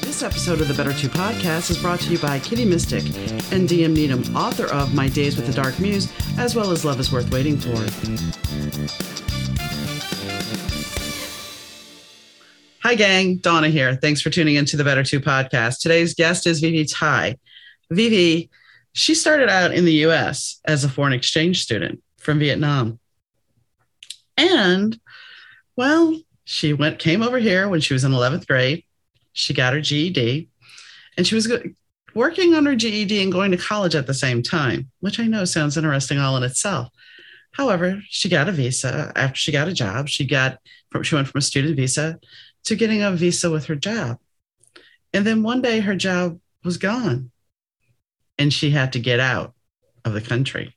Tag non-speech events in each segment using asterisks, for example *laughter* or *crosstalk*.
This episode of the Better Two podcast is brought to you by Kitty Mystic and DM Needham, author of My Days with the Dark Muse, as well as Love is Worth Waiting For. Hi, gang. Donna here. Thanks for tuning into the Better Two podcast. Today's guest is Vivi Tai. Vivi, she started out in the US as a foreign exchange student from Vietnam. And, well, she went came over here when she was in 11th grade. She got her GED and she was go- working on her GED and going to college at the same time, which I know sounds interesting all in itself. However, she got a visa after she got a job. She got from, she went from a student visa to getting a visa with her job. And then one day her job was gone and she had to get out of the country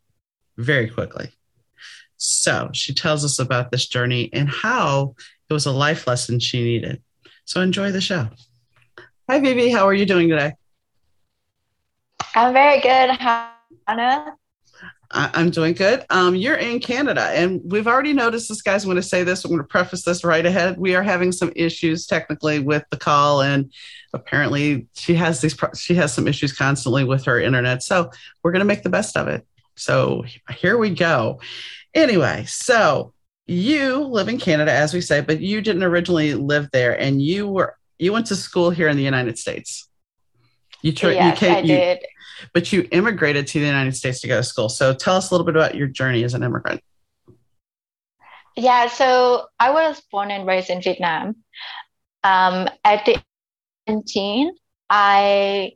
very quickly. So she tells us about this journey and how it was a life lesson she needed. So enjoy the show. Hi, Vivi. How are you doing today? I'm very good. How, Anna? I'm doing good. Um, you're in Canada, and we've already noticed this, guys. I'm going to say this. I'm going to preface this right ahead. We are having some issues technically with the call, and apparently she has these. She has some issues constantly with her internet. So we're going to make the best of it. So here we go. Anyway, so you live in Canada, as we say, but you didn't originally live there, and you were you went to school here in the United States. You, tra- yes, you came, I you, did but you immigrated to the United States to go to school. So tell us a little bit about your journey as an immigrant. Yeah, so I was born and raised in Vietnam. Um, at the 17, I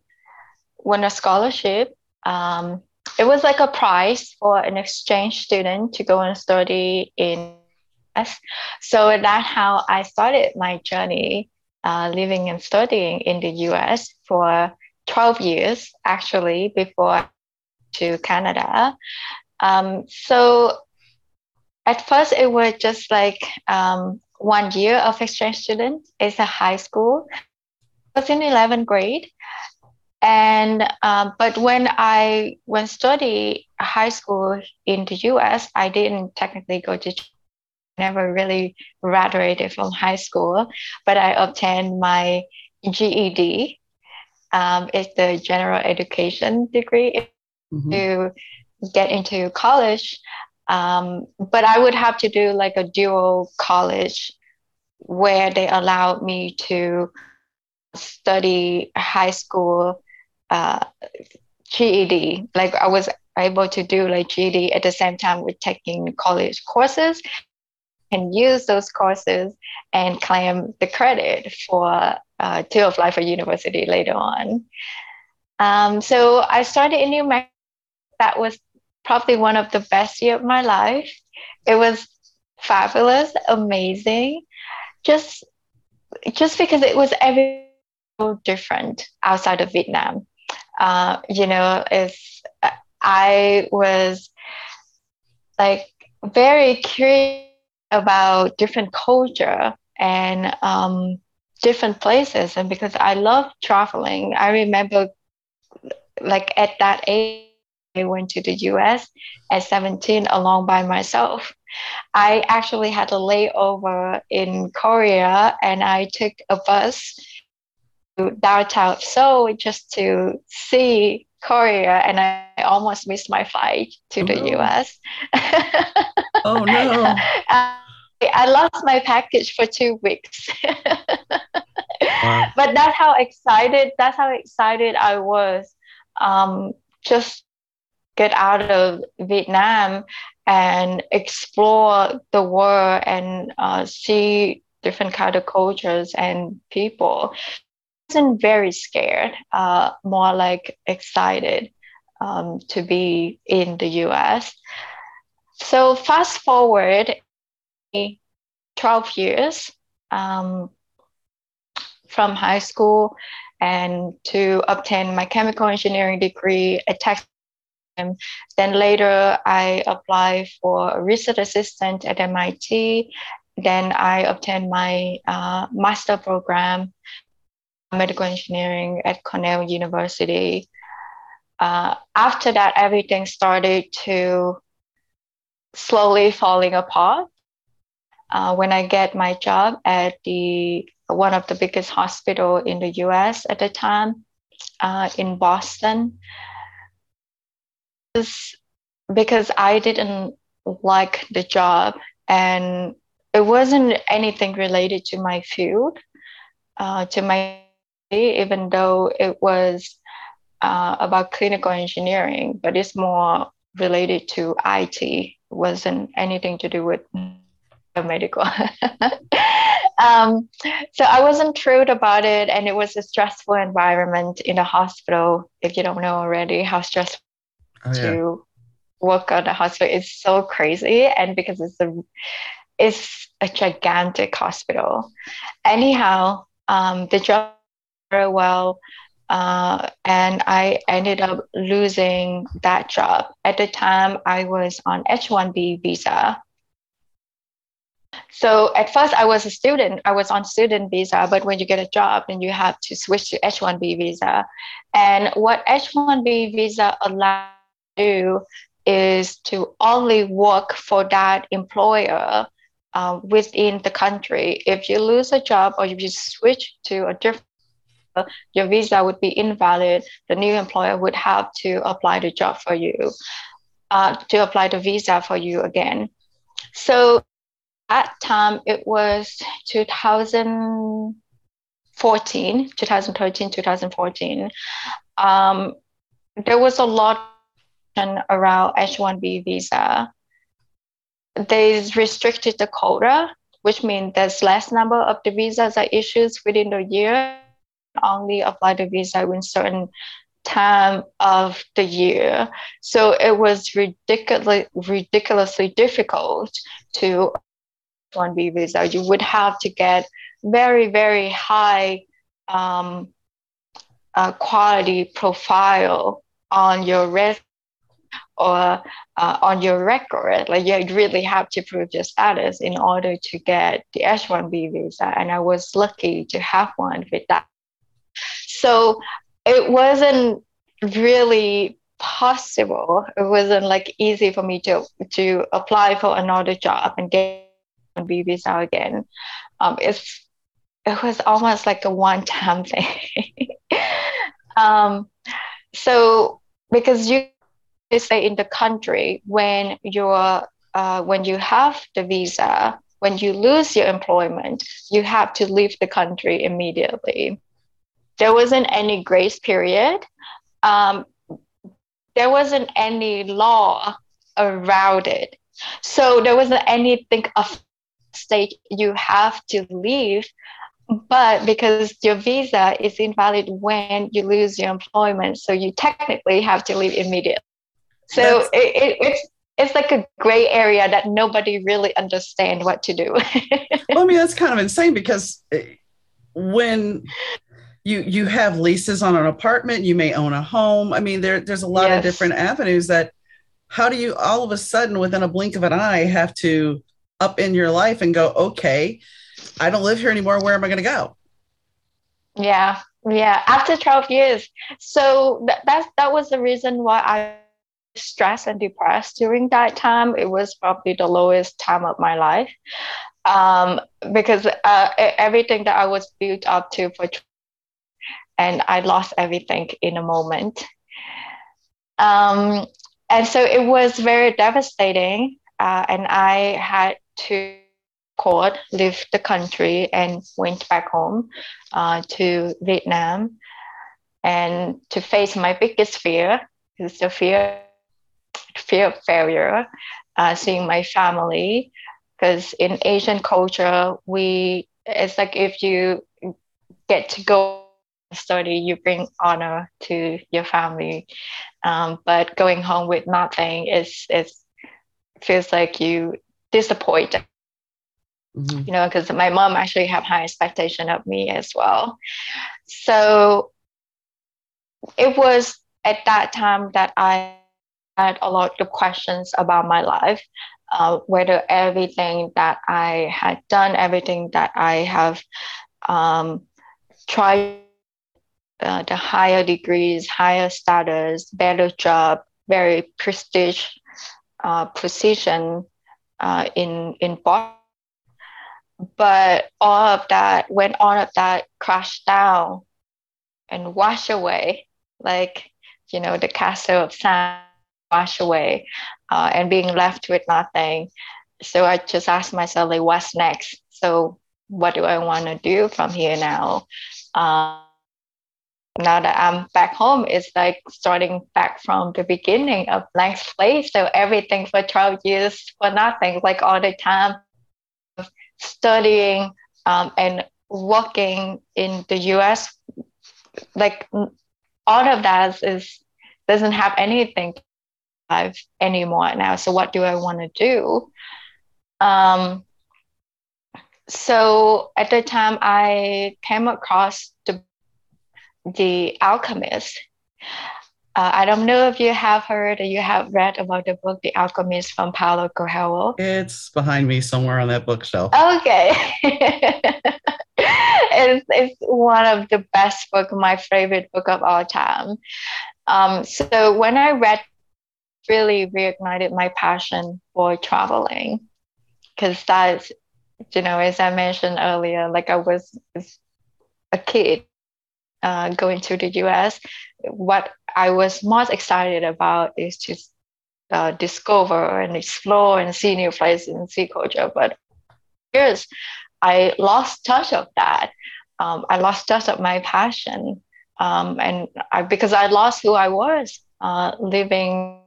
won a scholarship. Um, it was like a prize for an exchange student to go and study in US. So that's how I started my journey uh, living and studying in the US for 12 years actually before to Canada. Um, so at first it was just like um, one year of exchange student. It's a high school. I was in 11th grade. And um, but when I went study high school in the US, I didn't technically go to never really graduated from high school, but I obtained my GED um, is the general education degree mm-hmm. to get into college. Um, but I would have to do like a dual college where they allowed me to study high school uh, GED. Like I was able to do like GED at the same time with taking college courses and use those courses and claim the credit for uh, to apply for university later on. Um, so I started in New Mexico. That was probably one of the best year of my life. It was fabulous, amazing. Just just because it was every different outside of Vietnam. Uh, you know, if I was like very curious about different culture and um, different places. And because i love traveling i remember like at that age i went to the us at 17 along by myself. I actually had a layover in korea and i took a bus downtown seoul just to see korea and i almost missed my flight to oh, the no. us oh no *laughs* I lost my package for two weeks. *laughs* wow. But that's how excited that's how excited I was. Um, just get out of Vietnam and explore the world and uh, see different kind of cultures and people. Wasn't very scared, uh, more like excited um, to be in the US. So fast forward 12 years um, from high school and to obtain my chemical engineering degree at Texas. Then later, I applied for a research assistant at MIT. Then I obtained my uh, master program, medical engineering at Cornell University. Uh, after that, everything started to slowly falling apart. Uh, when I get my job at the one of the biggest hospital in the U.S. at the time, uh, in Boston, because I didn't like the job and it wasn't anything related to my field, uh, to my even though it was uh, about clinical engineering, but it's more related to IT. It wasn't anything to do with medical. *laughs* um, so I wasn't thrilled about it, and it was a stressful environment in the hospital. If you don't know already, how stressful oh, yeah. to work at a hospital is so crazy, and because it's a it's a gigantic hospital. Anyhow, um, the job very well. Uh, and I ended up losing that job. At the time, I was on H 1B visa. So at first, I was a student. I was on student visa, but when you get a job, then you have to switch to H 1B visa. And what H 1B visa allows you is to only work for that employer uh, within the country. If you lose a job or if you switch to a different your visa would be invalid. The new employer would have to apply the job for you, uh, to apply the visa for you again. So at time it was 2014, 2013, 2014. Um, there was a lot around H1B visa. They restricted the quota, which means there's less number of the visas are issued within the year only apply the visa in certain time of the year. So it was ridiculously ridiculously difficult to H one B visa. You would have to get very very high um, uh, quality profile on your res or uh, on your record. Like you really have to prove your status in order to get the H1B visa. And I was lucky to have one with that so it wasn't really possible. It wasn't like easy for me to to apply for another job and get a visa again. Um, it's it was almost like a one time *laughs* thing. um, so because you stay in the country when you're uh, when you have the visa, when you lose your employment, you have to leave the country immediately there wasn't any grace period. Um, there wasn't any law around it. So there wasn't anything of state you have to leave. But because your visa is invalid when you lose your employment, so you technically have to leave immediately. So it, it, it's it's like a gray area that nobody really understand what to do. *laughs* well, I mean, that's kind of insane because eh, when you you have leases on an apartment you may own a home. I mean there there's a lot yes. of different avenues that how do you all of a sudden within a blink of an eye have to up in your life and go okay i don't live here anymore. Where am i going to go? Yeah yeah after 12 years. So that that, that was the reason why i stressed and depressed during that time. It was probably the lowest time of my life um, because uh, everything that i was built up to for and I lost everything in a moment. Um, and so it was very devastating. Uh, and I had to court, leave the country, and went back home uh, to Vietnam and to face my biggest fear is the fear fear of failure, uh, seeing my family. Because in Asian culture, we it's like if you get to go study, you bring honor to your family. Um, but going home with nothing is is feels like you disappoint. Mm-hmm. You know, because my mom actually have high expectation of me as well. So it was at that time that I had a lot of questions about my life, uh, whether everything that I had done, everything that I have um, tried uh, the higher degrees, higher status, better job, very prestige uh, position uh, in in Boston. But all of that, when all of that crashed down and washed away, like you know the castle of sand wash away, uh, and being left with nothing. So I just asked myself, like, what's next? So what do I want to do from here now? Uh, now that I'm back home, it's like starting back from the beginning of blank slate. So everything for 12 years for nothing, like all the time studying um, and working in the US, like all of that is doesn't have anything life anymore now. So what do I want to do? Um, so at the time I came across the the Alchemist. Uh, I don't know if you have heard or you have read about the book The Alchemist from Paulo Coelho. It's behind me somewhere on that bookshelf. Okay. *laughs* it's, it's one of the best book, my favorite book of all time. Um, so when I read, really reignited my passion for traveling, because that's, you know, as I mentioned earlier, like I was a kid uh, going to the US, what I was most excited about is to uh, discover and explore and see new places and see culture. But years, I lost touch of that. Um, I lost touch of my passion, um, and I, because I lost who I was, uh, living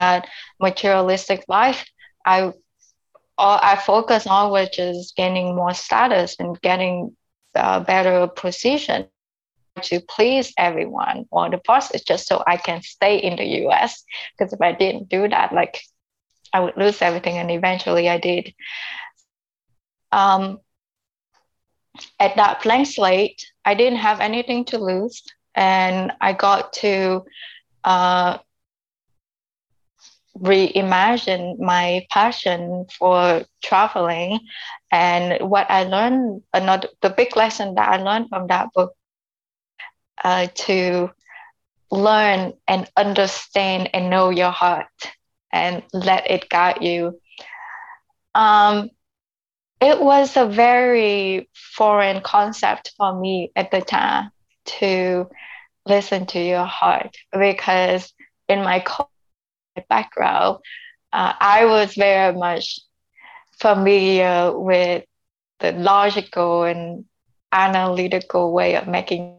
that materialistic life. I all I focus on which is gaining more status and getting a better position to please everyone or the bosses just so I can stay in the US. Because if I didn't do that, like I would lose everything. And eventually I did. Um, at that blank slate, I didn't have anything to lose. And I got to uh, reimagine my passion for traveling. And what I learned, another the big lesson that I learned from that book uh, to learn and understand and know your heart and let it guide you. Um, it was a very foreign concept for me at the time to listen to your heart because in my background, uh, I was very much familiar with the logical and analytical way of making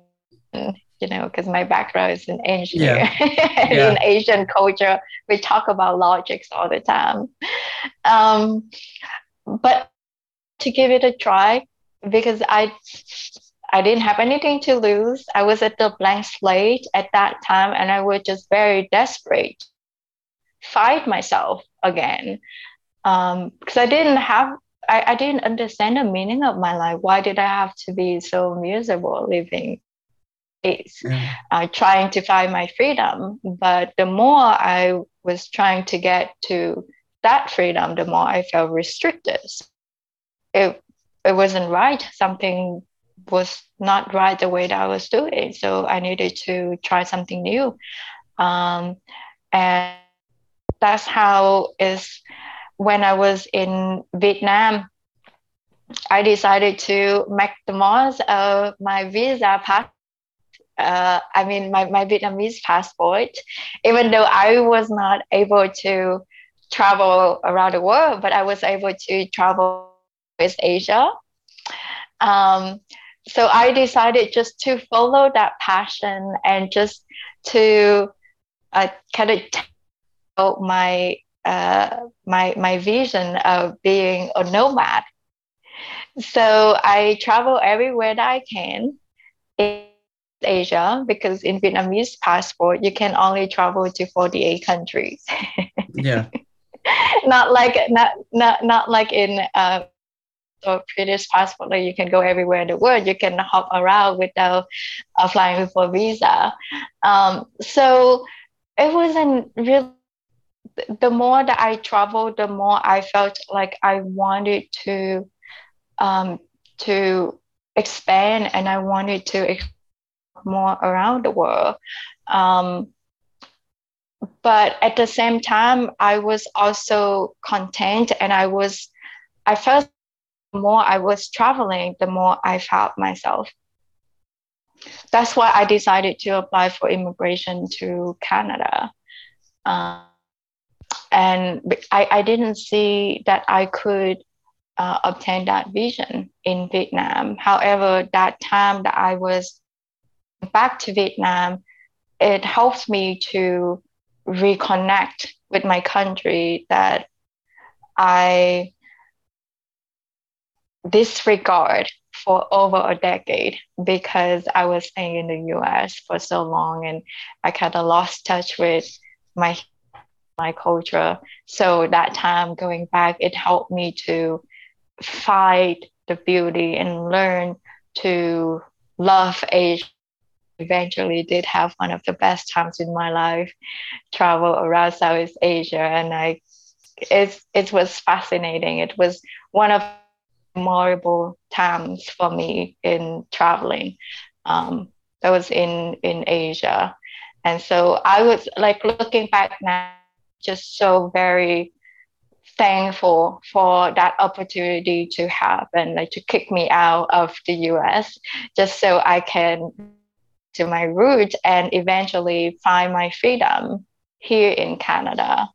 you know, because my background is an engineer. Yeah. *laughs* yeah. in Asian culture, we talk about logics all the time. Um, but to give it a try, because I I didn't have anything to lose. I was at the blank slate at that time, and I was just very desperate, fight myself again, um, because I didn't have. I, I didn't understand the meaning of my life. Why did I have to be so miserable living yeah. uh, trying to find my freedom. But the more I was trying to get to that freedom, the more I felt restricted. It, it wasn't right. Something was not right the way that I was doing. So I needed to try something new. Um, and that's how is when I was in Vietnam, I decided to make the most of my visa pass uh, I mean, my, my Vietnamese passport, even though I was not able to travel around the world, but I was able to travel with Asia. Um, so I decided just to follow that passion and just to uh, kind of tell my uh, my my vision of being a nomad. So I travel everywhere that I can. Asia because in Vietnamese passport you can only travel to 48 countries. *laughs* yeah. not like not not not like in uh or British passport like you can go everywhere in the world. You can hop around without applying for visa. Um, so it wasn't really the more that I traveled, the more I felt like I wanted to um, to expand and I wanted to more around the world. Um, but at the same time, I was also content and I was, I felt more I was traveling, the more I felt myself. That's why I decided to apply for immigration to Canada. Uh, and I, I didn't see that I could uh, obtain that vision in Vietnam. However, that time that I was back to Vietnam, it helped me to reconnect with my country that I disregard for over a decade because I was staying in the US for so long and I kind of lost touch with my my culture. So that time going back, it helped me to find the beauty and learn to love Asia. Eventually, did have one of the best times in my life, travel around Southeast Asia, and I, it it was fascinating. It was one of the memorable times for me in traveling. Um, that was in in Asia, and so I was like looking back now, just so very thankful for that opportunity to have and like to kick me out of the US just so I can to my roots and eventually find my freedom here in Canada.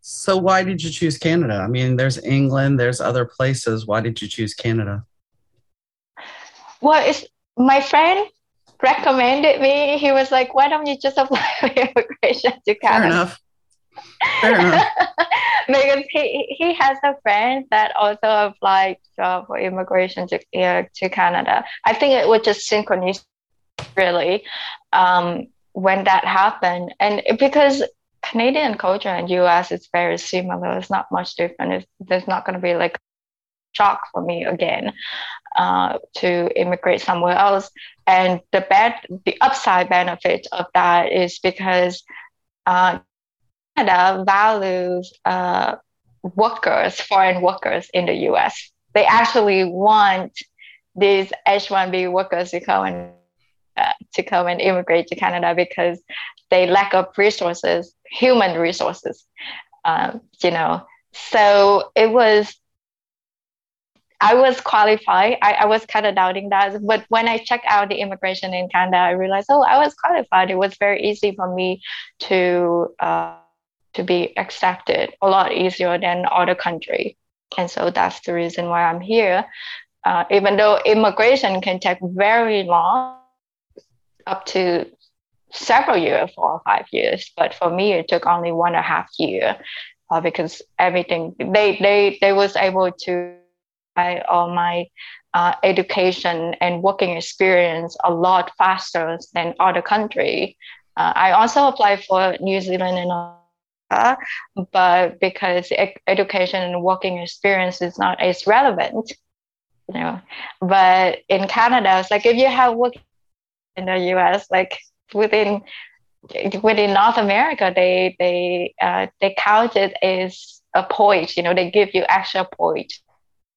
So why did you choose Canada? I mean, there's England, there's other places. Why did you choose Canada? Well, it's my friend recommended me. He was like, "Why don't you just apply for *laughs* immigration to Canada?" Fair enough. Fair enough. *laughs* because he he has a friend that also applied for immigration to uh, to Canada. I think it was just synchronous, really, um, when that happened, and because Canadian culture and U.S. is very similar. It's not much different. It's, there's not going to be like shock for me again uh, to immigrate somewhere else. And the bad, the upside benefit of that is because uh, Canada values uh, workers, foreign workers in the US. They actually want these H-1B workers to come and to come and immigrate to Canada because they lack of resources, human resources. Um, you know, so it was. I was qualified. I, I was kind of doubting that, but when I checked out the immigration in Canada, I realized, oh, I was qualified. It was very easy for me to. Uh, to be accepted a lot easier than other country. And so that's the reason why I'm here. Uh, even though immigration can take very long, up to several years, four or five years, but for me it took only one and a half year uh, because everything they they they was able to buy all my uh, education and working experience a lot faster than other country. Uh, I also applied for New Zealand and but because education and working experience is not as relevant, you know. But in Canada, it's like if you have work in the U.S., like within within North America, they they uh, they count it as a point. You know, they give you extra point.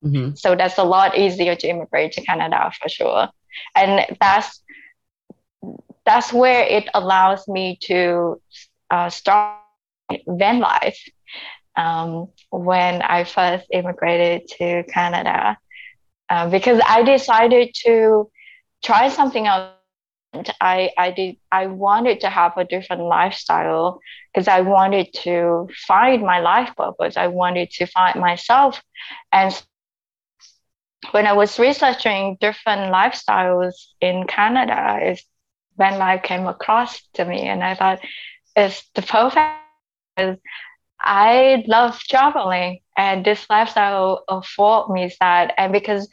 Mm-hmm. So that's a lot easier to immigrate to Canada for sure, and that's that's where it allows me to uh, start van life um, when I first immigrated to Canada uh, because I decided to try something else. I, I did I wanted to have a different lifestyle because I wanted to find my life purpose. I wanted to find myself. And when I was researching different lifestyles in Canada, is when life came across to me and I thought it's the perfect I love traveling and this lifestyle afford me that. And because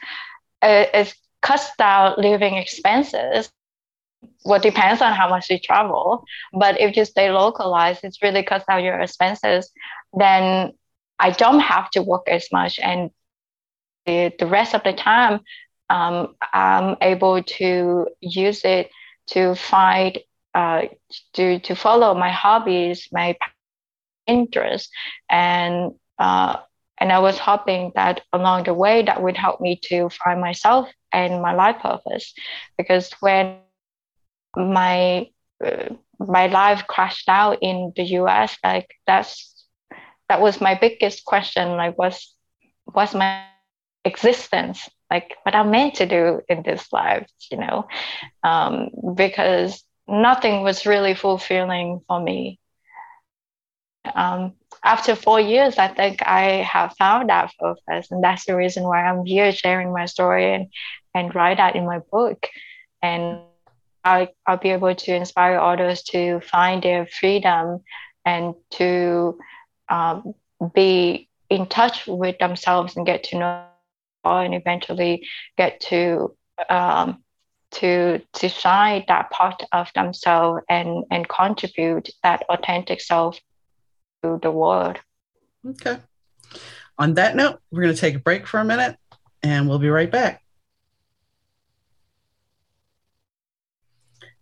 it, it cuts down living expenses, well, depends on how much you travel. But if you stay localized, it really cuts down your expenses. Then I don't have to work as much. And the, the rest of the time, um, I'm able to use it to find, uh, to, to follow my hobbies, my interest and uh, and I was hoping that along the way that would help me to find myself and my life purpose because when my uh, my life crashed out in the us like that's that was my biggest question like what's was my existence like what i'm meant to do in this life you know? Um, because nothing was really fulfilling for me. Um, after four years, I think I have found that focus, and that's the reason why I'm here sharing my story and and write that in my book, and I, I'll be able to inspire others to find their freedom and to um, be in touch with themselves and get to know and eventually get to um, to to shine that part of themselves and and contribute that authentic self to the world. Okay. On that note, we're going to take a break for a minute and we'll be right back.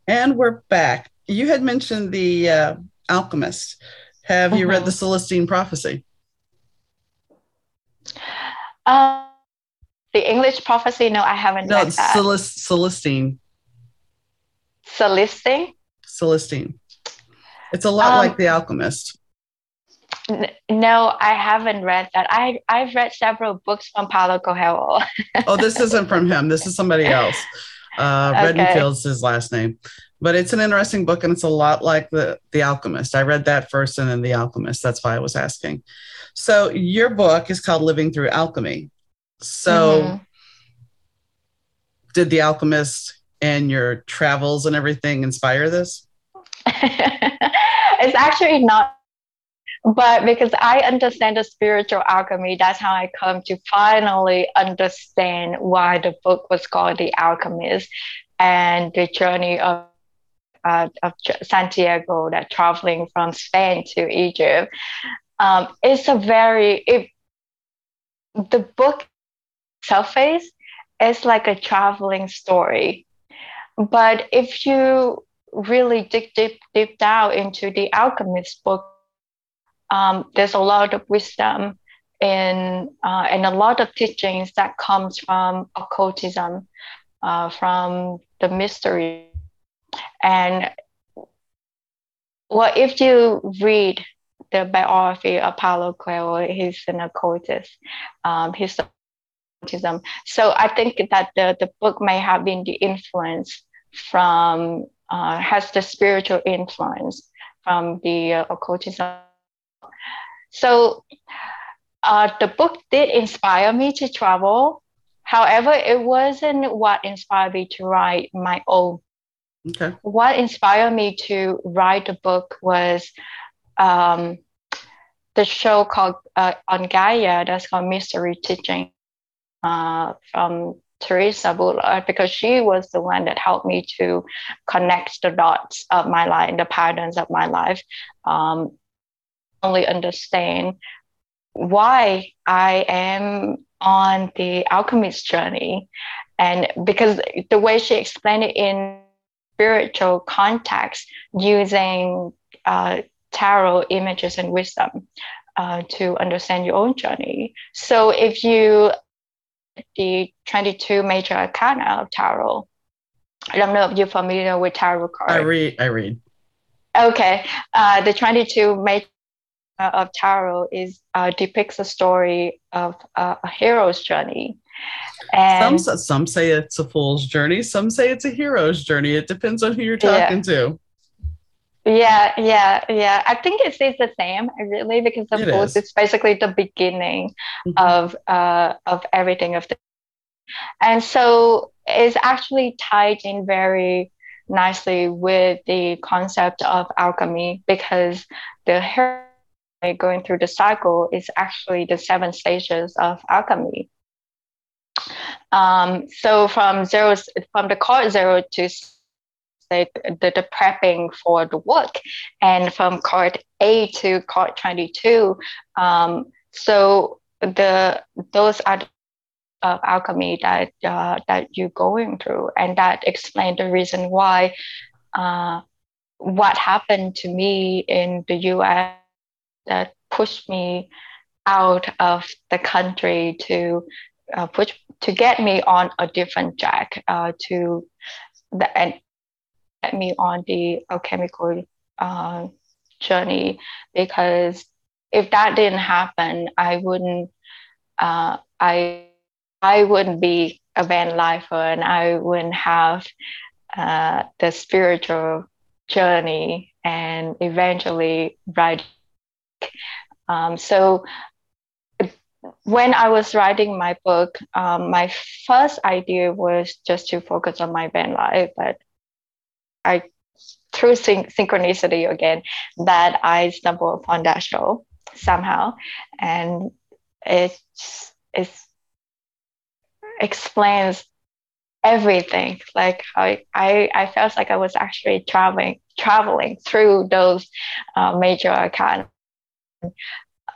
And we're back. You had mentioned the uh, Alchemist. Have you mm-hmm. read the Celestine Prophecy? Um, the English prophecy? No, I haven't no, read that. Celest- Celestine. Celestine? Celestine. It's a lot um, like The Alchemist no, I haven't read that. I I've read several books from Paulo Coelho. oh, this isn't from him. This is somebody *laughs* else. Uh, okay. Redfield's his last name, but it's an interesting book, and it's a lot like the The Alchemist. I read that first, and then The Alchemist. That's why I was asking. So your book is called Living Through Alchemy. So, mm-hmm. did The Alchemist and your travels and everything inspire this? *laughs* it's actually not but because I understand the spiritual alchemy, that's how I come to finally understand why the book was called The Alchemist and the journey of uh, of Santiago, that traveling from Spain to Egypt. Um, it's a very it, the book surface is like a traveling story, but if you really dig deep deep down into the Alchemist book um, there's a lot of wisdom in, uh, and a lot of teachings that comes from occultism, uh, from the mystery. And well, if you read the biography of Paulo Coelho, he's an occultist. Um, he's occultism. So I think that the, the book may have been the influence from, uh, has the spiritual influence from the uh, occultism so uh, the book did inspire me to travel. However, it wasn't what inspired me to write my own. Okay. What inspired me to write the book was um, the show called uh, on Gaia that's called Mystery Teaching uh, from Theresa Bullard because she was the one that helped me to connect the dots of my life, the patterns of my life. Um, only understand why I am on the alchemist journey. And because the way she explained it in spiritual context using uh, tarot images and wisdom uh, to understand your own journey. So if you the 22 major arcana of tarot, I don't know if you're familiar with tarot cards. I read. I read. Okay, uh, the 22 major of tarot is uh, depicts a story of uh, a hero's journey. And some some say it's a fool's journey. Some say it's a hero's journey. It depends on who you're talking yeah. to. Yeah, yeah, yeah. I think it stays the same, really, because the fool is. is basically the beginning mm-hmm. of uh, of everything of the, and so it's actually tied in very nicely with the concept of alchemy because the hero going through the cycle is actually the seven stages of alchemy. Um, so from zero, from the card zero to the, the, the, prepping for the work, and from card A to card 22. Um, so the those are the of alchemy that uh, that you're going through, and that explain the reason why uh, what happened to me in the U.S that pushed me out of the country to uh, push to get me on a different track uh, to the and set me on the alchemical uh, journey because if that didn't happen, I wouldn't. Uh, I I wouldn't be a van lifer, and I wouldn't have uh, the spiritual journey, and eventually write. Um, so when I was writing my book, um, my first idea was just to focus on my van life, but I, through syn- synchronicity again, that I stumbled upon that show somehow, and it it explains everything. Like I, I, I felt like I was actually traveling traveling through those uh, major arcana.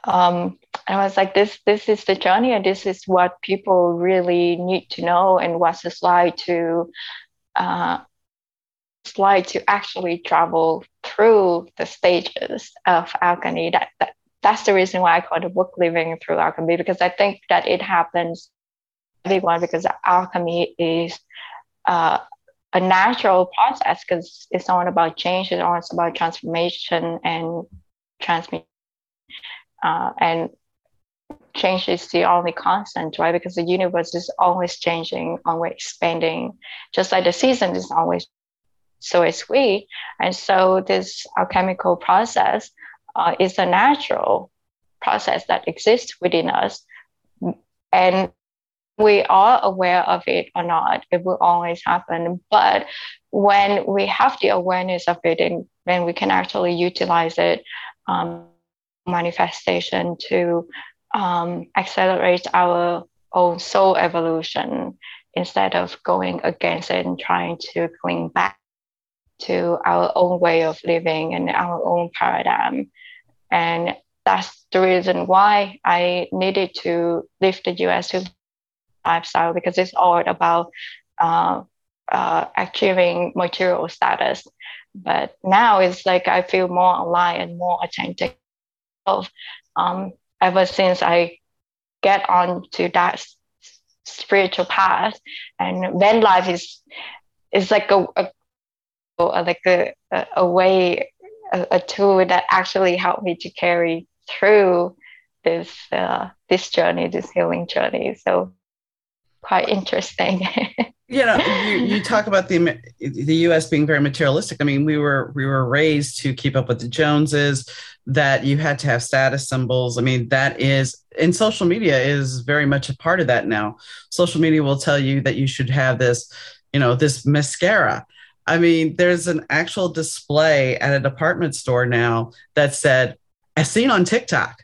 Um, and I was like, this this is the journey, and this is what people really need to know, and what's it's like to uh, like to actually travel through the stages of alchemy. That, that that's the reason why I call the book "Living Through Alchemy" because I think that it happens everyone because alchemy is uh, a natural process because it's not about change, it's all about transformation and transmit. Uh, and change is the only constant, right? Because the universe is always changing, always expanding, just like the season is always. So is we, and so this alchemical process uh, is a natural process that exists within us, and we are aware of it or not, it will always happen. But when we have the awareness of it, and then we can actually utilize it, um, manifestation to um, accelerate our own soul evolution instead of going against it and trying to cling back to our own way of living and our own paradigm. And that's the reason why I needed to leave the US to lifestyle because it's all about uh, uh, achieving material status. But now it's like I feel more alive and more authentic. Um, ever since I get on to that spiritual path, and van life is is like a, a like a, a way a, a, tool that actually helped me to carry through this uh, this journey, this healing journey. So quite interesting. *laughs* you know, you, you talk about the the U.S. being very materialistic. I mean, we were we were raised to keep up with the Joneses. That you had to have status symbols. I mean, that is, and social media is very much a part of that now. Social media will tell you that you should have this, you know, this mascara. I mean, there's an actual display at a department store now that said, as seen on TikTok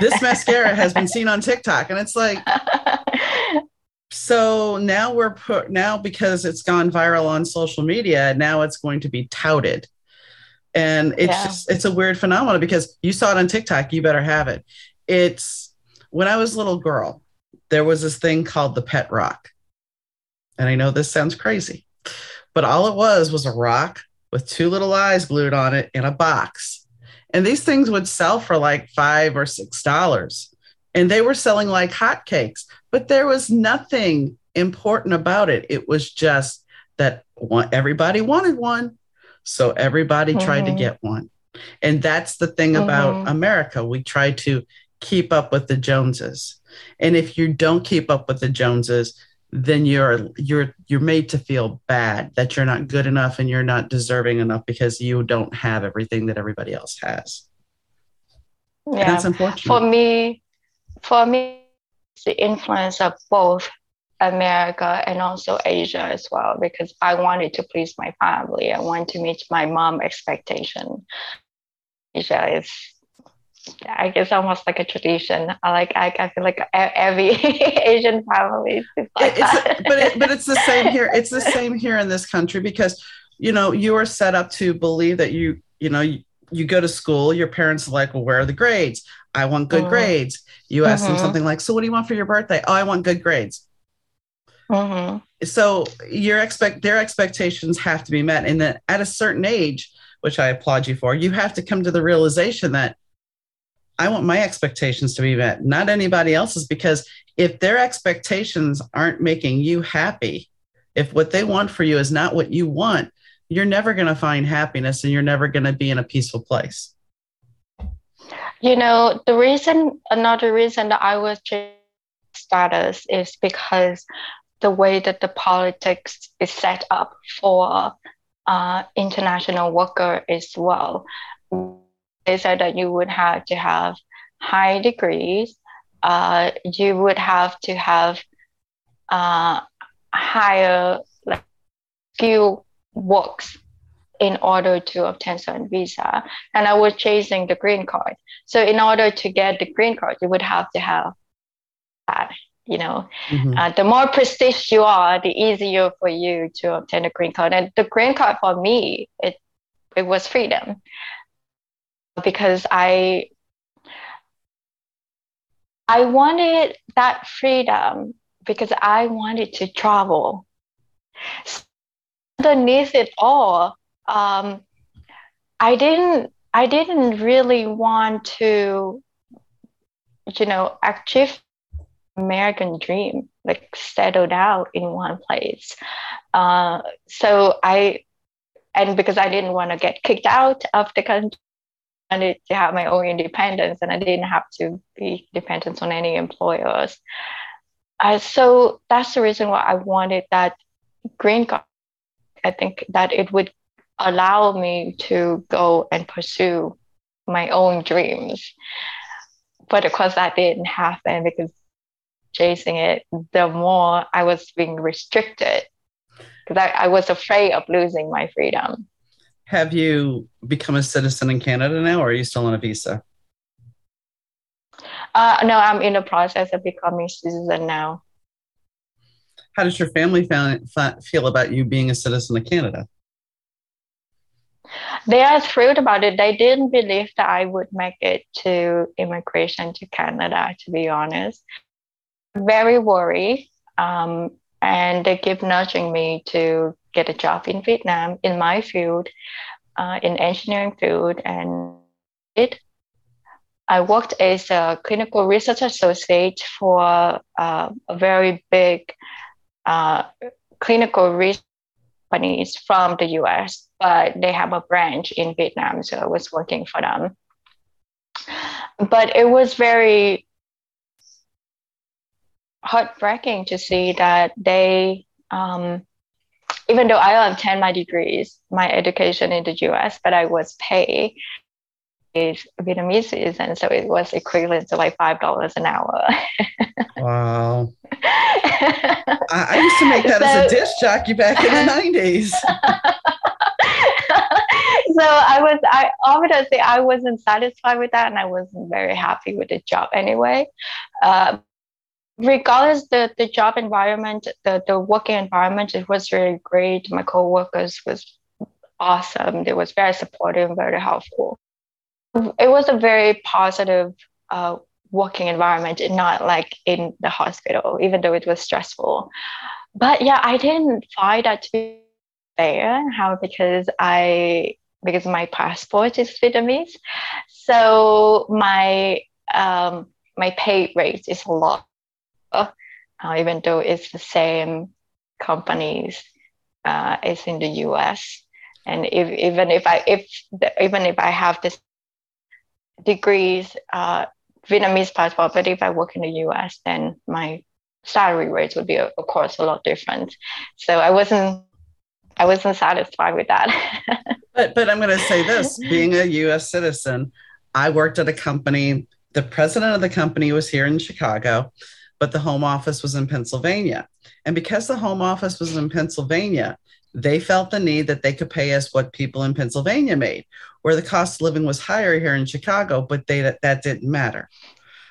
this mascara has been seen on TikTok. And it's like, *laughs* so now we're put now because it's gone viral on social media, now it's going to be touted. And it's yeah. just, it's a weird phenomenon because you saw it on TikTok, you better have it. It's when I was a little girl, there was this thing called the pet rock. And I know this sounds crazy, but all it was was a rock with two little eyes glued on it in a box and these things would sell for like five or six dollars. And they were selling like hotcakes, but there was nothing important about it. It was just that one, everybody wanted one. So everybody mm-hmm. tried to mm-hmm. get one. And that's the thing mm-hmm. about America. We try to keep up with the Joneses. And if you don't keep up with the Joneses, then you're you're you're made to feel bad that you're not good enough and you're not deserving enough because you don't have everything that everybody else has. Yeah, and that's unfortunate. For me, for me, the influence of both America and also Asia as well because I wanted to please my family. I want to meet my mom expectation. Asia is I guess almost like a tradition. I like I, I feel like every *laughs* Asian family is like it's that. A, but it, but it's the same here. It's the *laughs* same here in this country because you know you are set up to believe that you you know you, you go to school. Your parents are like, well, where are the grades? I want good mm-hmm. grades. You ask mm-hmm. them something like, so what do you want for your birthday? Oh, I want good grades. Mm-hmm. So your expect their expectations have to be met, and then at a certain age, which I applaud you for, you have to come to the realization that I want my expectations to be met, not anybody else's, because if their expectations aren't making you happy, If what they want for you is not what you want, you're never going to find happiness and you're never going to be in a peaceful place. You know, the reason, another reason that I was status is because the way that the politics is set up for uh, international worker as well. They said that you would have to have high degrees, uh, you would have to have uh, higher like, skill works in order to obtain certain visa. And I was chasing the green card. So in order to get the green card, you would have to have that. You know, mm-hmm. uh, the more prestige you are, the easier for you to obtain a green card. And the green card for me, it it was freedom because I I wanted that freedom because I wanted to travel. So underneath it all, um, I didn't I didn't really want to, you know, achieve American dream, like settled out in one place. Uh, so I, and because I didn't want to get kicked out of the country, I needed to have my own independence, and I didn't have to be dependent on any employers. Uh, so that's the reason why I wanted that green card. I think that it would allow me to go and pursue my own dreams. But of course, that didn't happen because chasing it, the more I was being restricted because I, I was afraid of losing my freedom. Have you become a citizen in Canada now, or are you still on a visa? Uh, no, I'm in the process of becoming a citizen now. How does your family feel about you being a citizen of Canada? They are thrilled about it. They didn't believe that I would make it to immigration to Canada, to be honest very worried um, and they keep nudging me to get a job in Vietnam in my field, uh, in engineering field, and it. I worked as a clinical research associate for uh, a very big uh, clinical research companies from the US, but they have a branch in Vietnam, so I was working for them. But it was very heartbreaking to see that they, um, even though I obtained my degrees, my education in the US, but I was paid is Vietnamese and so it was equivalent to like five dollars an hour. *laughs* wow! *laughs* I, I, used to make that so, as a disc jockey back in the nineties. *laughs* so I was, I obviously I wasn't satisfied with that, and I wasn't very happy with the job anyway. Uh, regardless the the job environment the the working environment it was really great. My co-workers was awesome. They was very supportive and very helpful. It was a very positive uh, working environment not like in the hospital even though it was stressful. But yeah i didn't find that to be fair. How? Because i because my passport is vietnamese so my um my pay rate is a lot uh, even though it's the same companies uh, as in the US. And if, even if I if the, even if I have this degrees uh, Vietnamese passport, but if I work in the US, then my salary rates would be of course a lot different. So I wasn't I wasn't satisfied with that. *laughs* but but I'm going to say this: being a U.S. citizen, I worked at a company. The president of the company was here in Chicago, but the home office was in Pennsylvania. And because the home office was in Pennsylvania, they felt the need that they could pay us what people in Pennsylvania made, where the cost of living was higher here in Chicago, but they that, that didn't matter.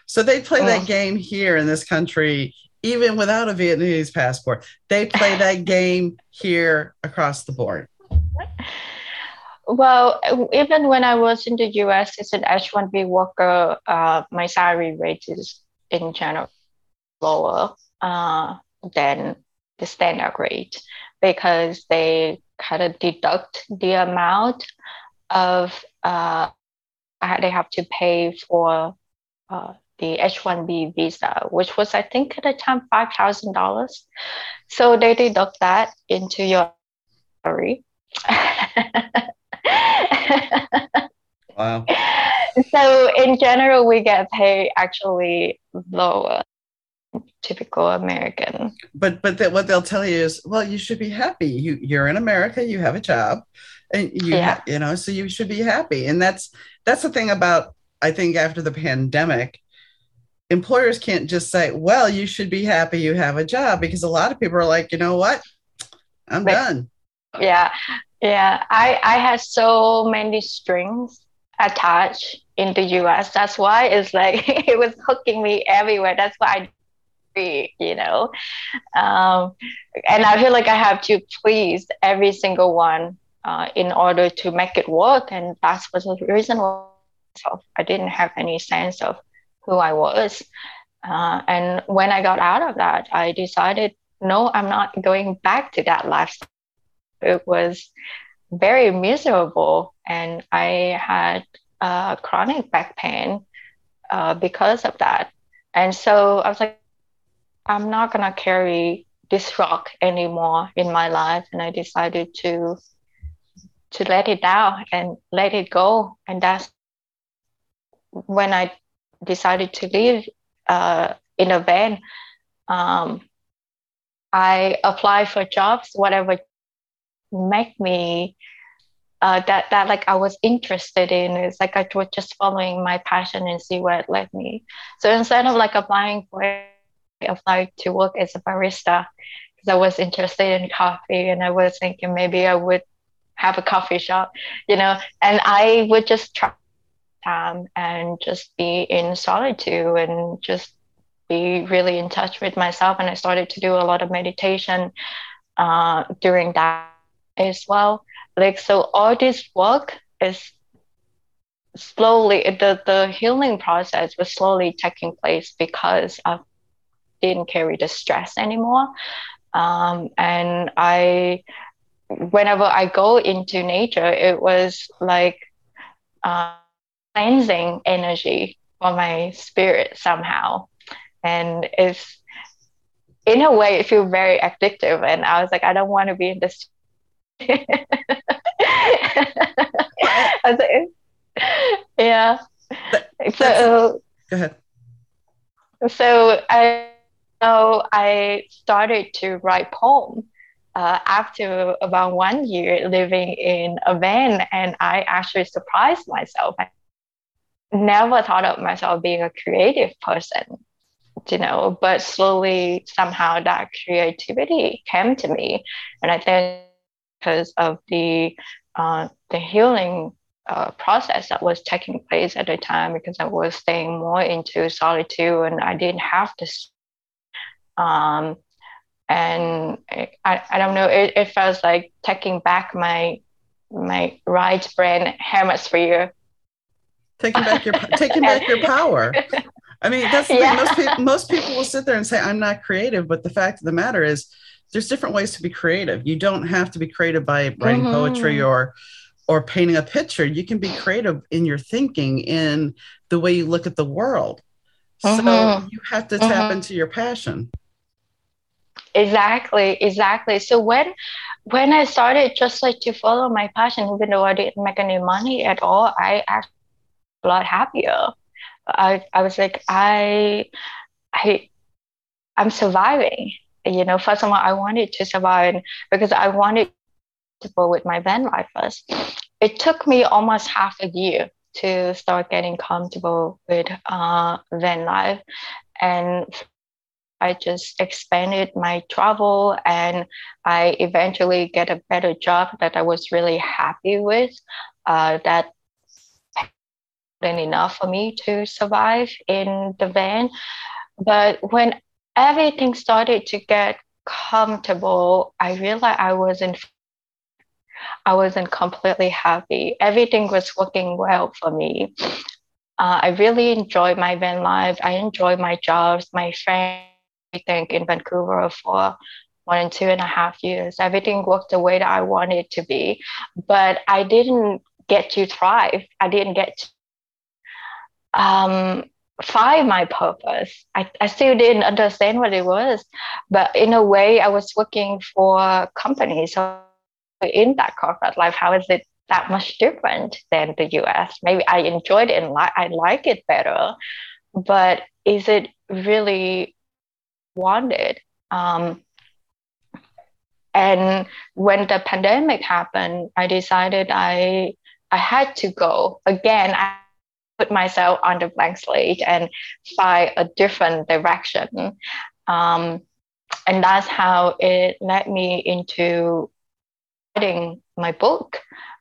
So they play oh. that game here in this country, even without a Vietnamese passport. They play *laughs* that game here across the board. Well, even when I was in the US as an H-1B worker, uh, my salary rate is in general lower uh, than the standard rate because they kind of deduct the amount of uh, they have to pay for uh, the H-1B visa, which was I think at the time five thousand dollars. So they deduct that into your salary. wow. *laughs* So in general, we get paid actually lower typical American. But but that what they'll tell you is, well, you should be happy. You you're in America, you have a job, and you Yeah. you know, so you should be happy. And that's that's the thing about I think after the pandemic, employers can't just say, well, you should be happy you have a job because a lot of people are like, you know what, I'm Right. done. Yeah, yeah. I I had so many strings attached in the U.S. That's why it's like *laughs* it was hooking me everywhere. That's why I you know. Um, and I feel like I have to please every single one uh, in order to make it work. And that was the reason why I didn't have any sense of who I was. Uh, and when I got out of that, I decided, no, I'm not going back to that lifestyle. It was very miserable, and I had uh, chronic back pain uh, because of that. And so I was like, I'm not gonna carry this rock anymore in my life, and I decided to to let it down and let it go. And that's when I decided to live uh, in a van. Um, I applied for jobs, whatever make me uh, that that like I was interested in. It's like I was just following my passion and see where it led me. So instead of like applying for I applied to work as a barista because I was interested in coffee and I was thinking maybe I would have a coffee shop, you know, and I would just try time and just be in solitude and just be really in touch with myself. And I started to do a lot of meditation uh, during that as well. Like so, all this work is slowly the the healing process was slowly taking place because I didn't carry the stress anymore, um, and I whenever I go into nature, it was like uh, cleansing energy for my spirit somehow, and it's in a way it feels very addictive. And I was like, I don't want to be in this. *laughs* I was like, yeah. So Go ahead. so I so I started to write poem uh, after about one year living in a van, and I actually surprised myself. I never thought of myself being a creative person, you know, but slowly somehow that creativity came to me, and I think because of the uh, the healing uh, process that was taking place at the time because I was staying more into solitude and I didn't have this. Um, and I, I don't know, it, it felt like taking back my my right brain hemisphere. Taking back your taking back your power. I mean, that's the Yeah. thing. Most people, most people will sit there and say, "I'm not creative," but the fact of the matter is, there's different ways to be creative. You don't have to be creative by writing Mhm. poetry or or painting a picture. You can be creative in your thinking, in the way you look at the world. So Mhm. you have to tap Mhm. into your passion. Exactly, exactly. So when when I started just like to follow my passion, even though I didn't make any money at all, I actually a lot happier. I I was like I I I'm surviving. You know, first of all, I wanted to survive because I wanted to go with my van life first. It took me almost half a year to start getting comfortable with uh, van life, and I just expanded my travel, and I eventually get a better job that I was really happy with. Uh, that than enough for me to survive in the van. But when everything started to get comfortable, I realized I wasn't I wasn't completely happy. Everything was working well for me. Uh, I really enjoyed my van life. I enjoyed my jobs, my friends, everything in Vancouver for more than two and a half years. Everything worked the way that I wanted it to be, but I didn't get to thrive. I didn't get to um, find my purpose. I, I still didn't understand what it was, but in a way, I was working for companies. So in that corporate life, how is it that much different than the US? Maybe I enjoyed it and li- I like it better, but is it really wanted? Um, and when the pandemic happened, I decided I I had to go again. I put myself on the blank slate and find a different direction. Um, and that's how it led me into writing my book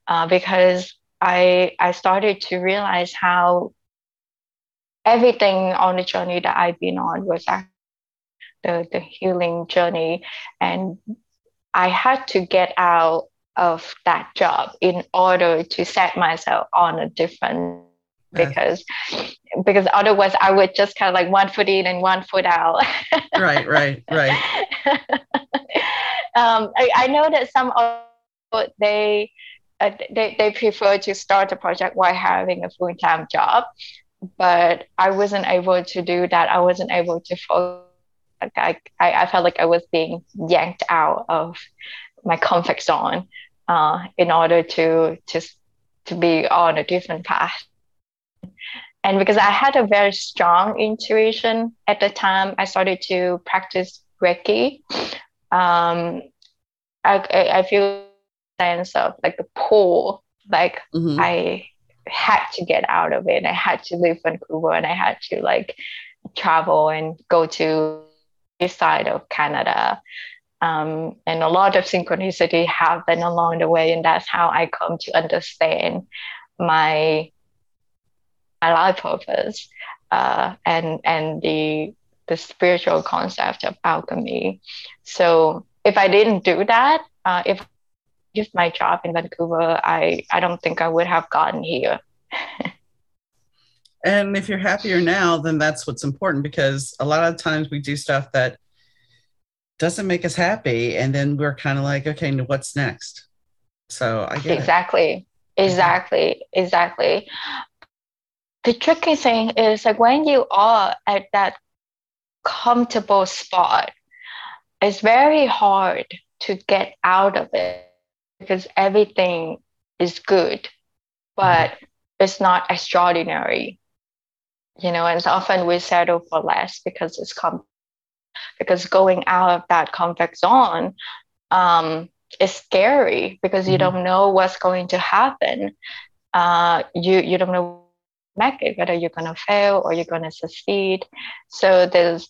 uh, because I, I started to realize how everything on the journey that I've been on was the, the healing journey. And I had to get out of that job in order to set myself on a different because because otherwise I would just kind of like one foot in and one foot out. right, right, right. *laughs* um, I, I, know that some of they, uh, they they prefer to start a project while having a full time job, but I wasn't able to do that. I wasn't able to focus. Like I, I felt like I was being yanked out of my comfort zone uh, in order to to to be on a different path and because I had a very strong intuition at the time, I started to practice Reiki. Um, I, I, feel sense of like the pull, like mm-hmm. I had to get out of it. I had to leave Vancouver and I had to like travel and go to this side of Canada. Um, and a lot of synchronicity happened along the way, and that's how I come to understand my my life purpose uh, and and the the spiritual concept of alchemy. So if I didn't do that, uh, if if my job in Vancouver, I I don't think I would have gotten here. *laughs* and if you're happier now, then that's what's important because a lot of times we do stuff that doesn't make us happy, and then we're kind of like, okay, what's next? So I get exactly. It. Exactly, exactly the tricky thing is like when you are at that comfortable spot, it's very hard to get out of it because everything is good, but it's not extraordinary. You know, and often we settle for less because it's com because going out of that comfort zone um, is scary because you mm-hmm. don't know what's going to happen. Uh, you you don't know make it, whether you're going to fail or you're going to succeed. So there's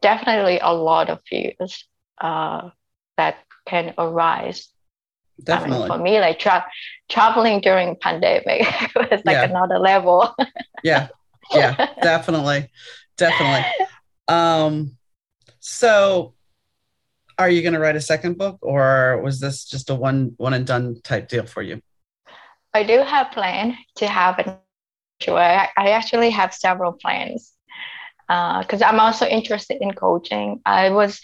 definitely a lot of fears uh, that can arise. Definitely. I mean, for me, like tra- traveling during pandemic *laughs* was like yeah. another level. *laughs* yeah, yeah, definitely, definitely. Um, so, are you going to write a second book, or was this just a one one and done type deal for you? I do have plan to have an sure. I, actually have several plans because uh, I'm also interested in coaching. I was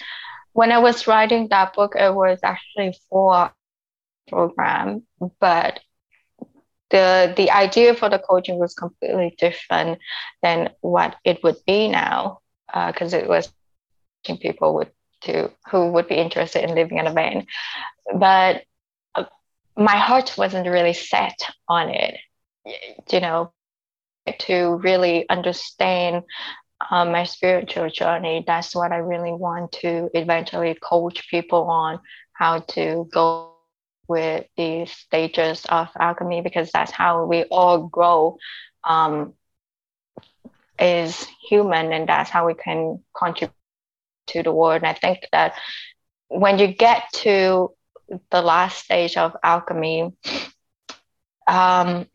when I was writing that book, it was actually for program, but the the idea for the coaching was completely different than what it would be now because uh, it was people would to who would be interested in living in a van but uh, my heart wasn't really set on it you know to really understand um, my spiritual journey. That's what I really want to eventually coach people on how to go with the stages of alchemy because that's how we all grow um, is human and that's how we can contribute to the world. And I think that when you get to the last stage of alchemy, um,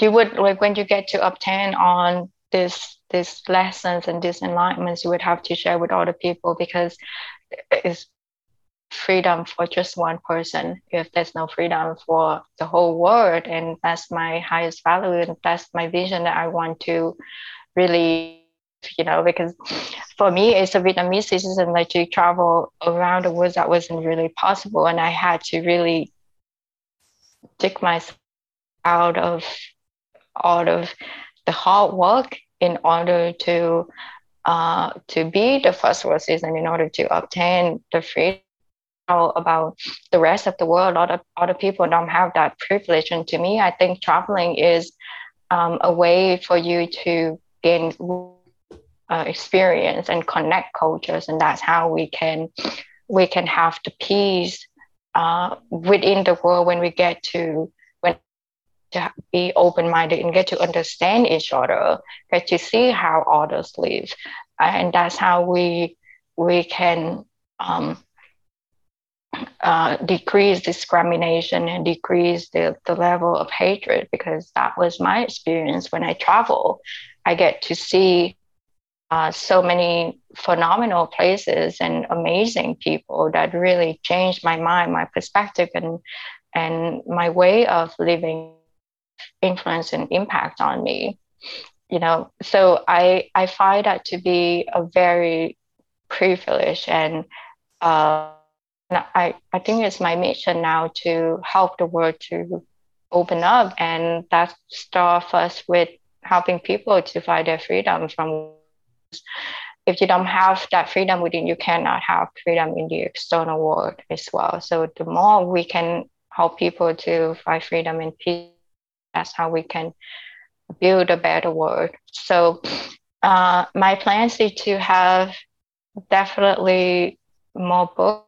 you would like when you get to obtain on this these lessons and these enlightenments you would have to share with other people because it's freedom for just one person. If there's no freedom for the whole world and that's my highest value and that's my vision that i want to really you know because for me as a vietnamese citizen like to travel around the world that wasn't really possible. And i had to really dig myself out of all of the hard work in order to uh, to be the first world citizen in order to obtain the freedom about the rest of the world. A lot of other people don't have that privilege. And to me, I think traveling is um, a way for you to gain uh, experience and connect cultures. And that's how we can we can have the peace uh, within the world when we get to to be open-minded and get to understand each other, get to see how others live, and that's how we we can um, uh, decrease discrimination and decrease the, the level of hatred because that was my experience when I travel. I get to see uh, so many phenomenal places and amazing people that really changed my mind, my perspective, and and my way of living, influence and impact on me. You know, so I I find that to be a very privilege and uh, I, I think it's my mission now to help the world to open up and that start first with helping people to find their freedom from if you don't have that freedom within you cannot have freedom in the external world as well so the more we can help people to find freedom and peace that's how we can build a better world so uh, my plans is to have definitely more books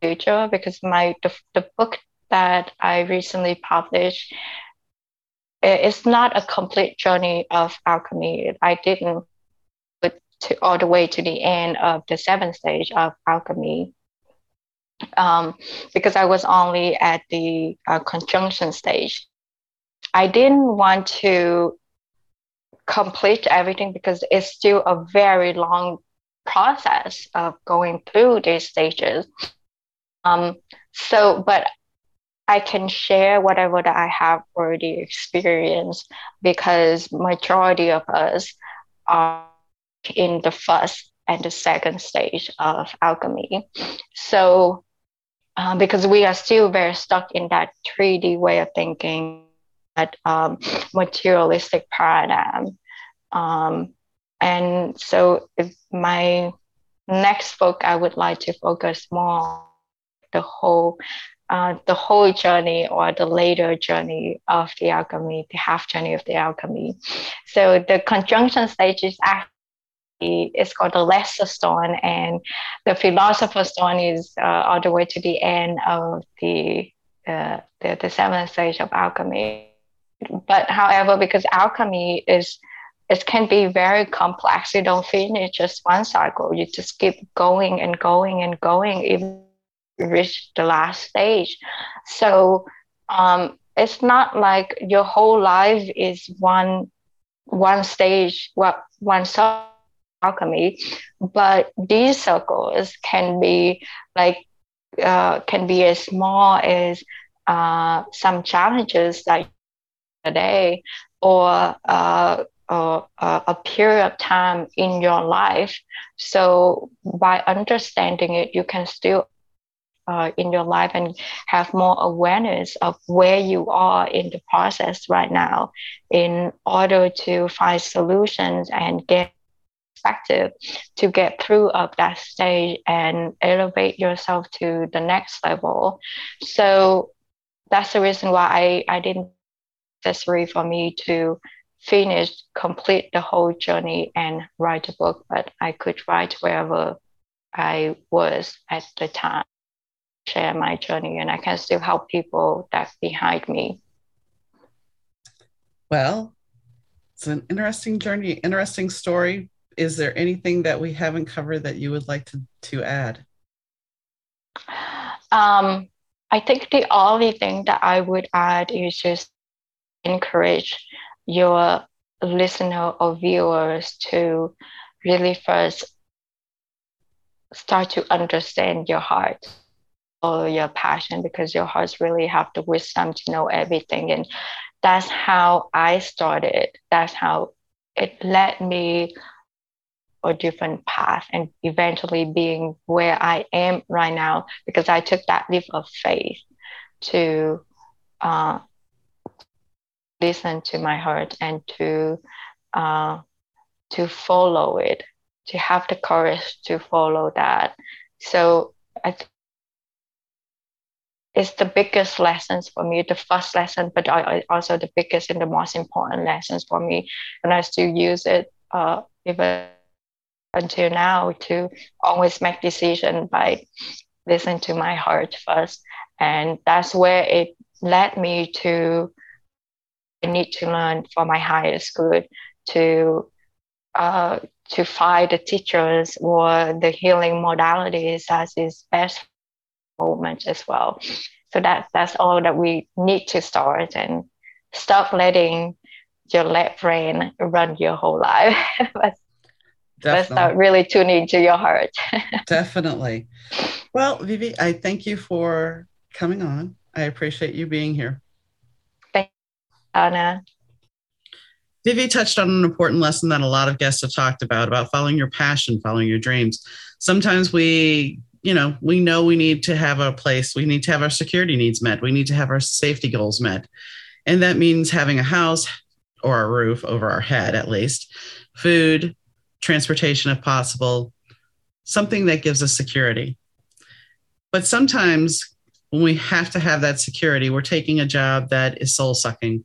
future because my the, the book that I recently published it's not a complete journey of alchemy. I didn't put to all the way to the end of the seventh stage of alchemy um, because I was only at the uh, conjunction stage. I didn't want to complete everything because it's still a very long process of going through these stages. Um, so, but I can share whatever that I have already experienced because majority of us are in the first and the second stage of alchemy. So, um, because we are still very stuck in that 3D way of thinking, um, materialistic paradigm. Um, and so, my next book, I would like to focus more the whole uh, the whole journey or the later journey of the alchemy, the half journey of the alchemy. So the conjunction stage is actually it's called the lesser stone, and the philosopher's stone is uh, all the way to the end of the, uh, the the seventh stage of alchemy. But however, because alchemy is it can be very complex. You don't finish just one cycle. You just keep going and going and going, even reach the last stage. So um, it's not like your whole life is one one stage, what one alchemy, but these circles can be like uh, can be as small as uh, some challenges like a day or uh, or uh, a period of time in your life. So by understanding it, you can still uh, in your life and have more awareness of where you are in the process right now in order to find solutions and get perspective to get through of that stage and elevate yourself to the next level so that's the reason why i, I didn't for me to finish complete the whole journey and write a book but i could write wherever i was at the time share my journey and I can still help people that's behind me. Well, it's an interesting journey, interesting story. Is there anything that we haven't covered that you would like to, to add? Um, I think the only thing that I would add is just encourage your listener or viewers to really first start to understand your heart or your passion because your hearts really have the wisdom to know everything. And that's how I started. That's how it led me a different path and eventually being where I am right now because I took that leap of faith to uh, listen to my heart and to uh, to follow it, to have the courage to follow that. So I think it's the biggest lessons for me, the first lesson, but also the biggest and the most important lessons for me. And I still use it uh, even until now to always make decision by listening to my heart first. And that's where it led me to I need to learn for my highest good to uh, to find the teachers or the healing modalities as is best moment as well. So that's that's all that we need to start and stop letting your left brain run your whole life. *laughs* but, but start really tuning to your heart. *laughs* Definitely. Well, Vivi, I thank you for coming on. I appreciate you being here. Anna. Vivi touched on an important lesson that a lot of guests have talked about about following your passion, following your dreams. Sometimes we, you know, we know we need to have a place, we need to have our security needs met, we need to have our safety goals met. And that means having a house or a roof over our head, at least, food, transportation, if possible, something that gives us security. But sometimes when we have to have that security, we're taking a job that is soul sucking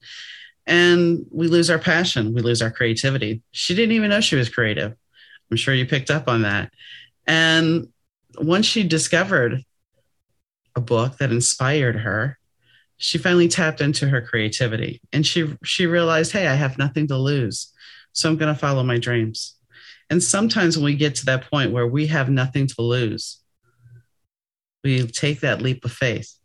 and we lose our passion, we lose our creativity. She didn't even know she was creative. I'm sure you picked up on that. And once she discovered a book that inspired her, she finally tapped into her creativity and she she realized, "Hey, I have nothing to lose. So I'm going to follow my dreams." And sometimes when we get to that point where we have nothing to lose, we take that leap of faith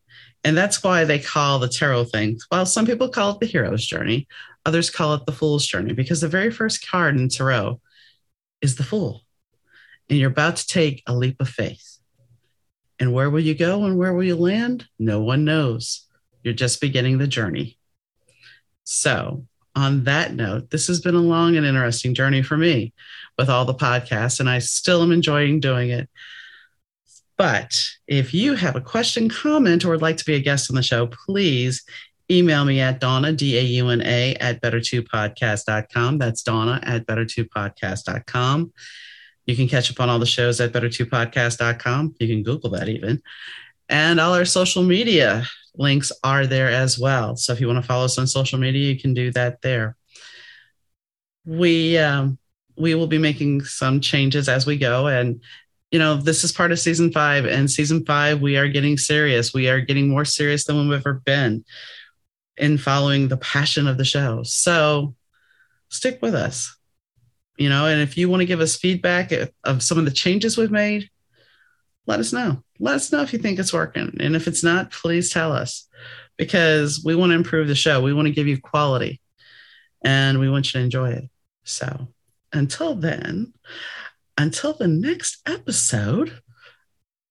and that's why they call the tarot thing, well, some people call it the hero's journey, others call it the fool's journey, because the very first card in tarot is the fool. And you're about to take a leap of faith. And where will you go and where will you land? No one knows. You're just beginning the journey. So, on that note, this has been a long and interesting journey for me with all the podcasts, and I still am enjoying doing it. But if you have a question, comment, or would like to be a guest on the show, please email me at Dauna, D A U N A, at better2podcast.com. That's Dauna at better2podcast.com. You can catch up on all the shows at better2podcast.com. You can Google that even. And all our social media links are there as well. So if you want to follow us on social media, you can do that there. We, um, we will be making some changes as we go and you know, this is part of season five, and season five, we are getting serious. We are getting more serious than we've ever been in following the passion of the show. So stick with us, you know, and if you want to give us feedback of some of the changes we've made, let us know. Let us know if you think it's working. And if it's not, please tell us because we want to improve the show. We want to give you quality and we want you to enjoy it. So until then, until the next episode,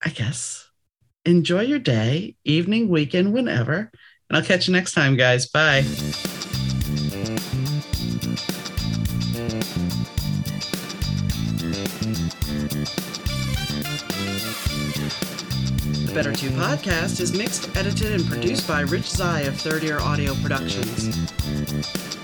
I guess, enjoy your day, evening, weekend, whenever. And I'll catch you next time, guys. Bye. The Better 2 podcast is mixed, edited, and produced by Rich Zai of Third Ear Audio Productions.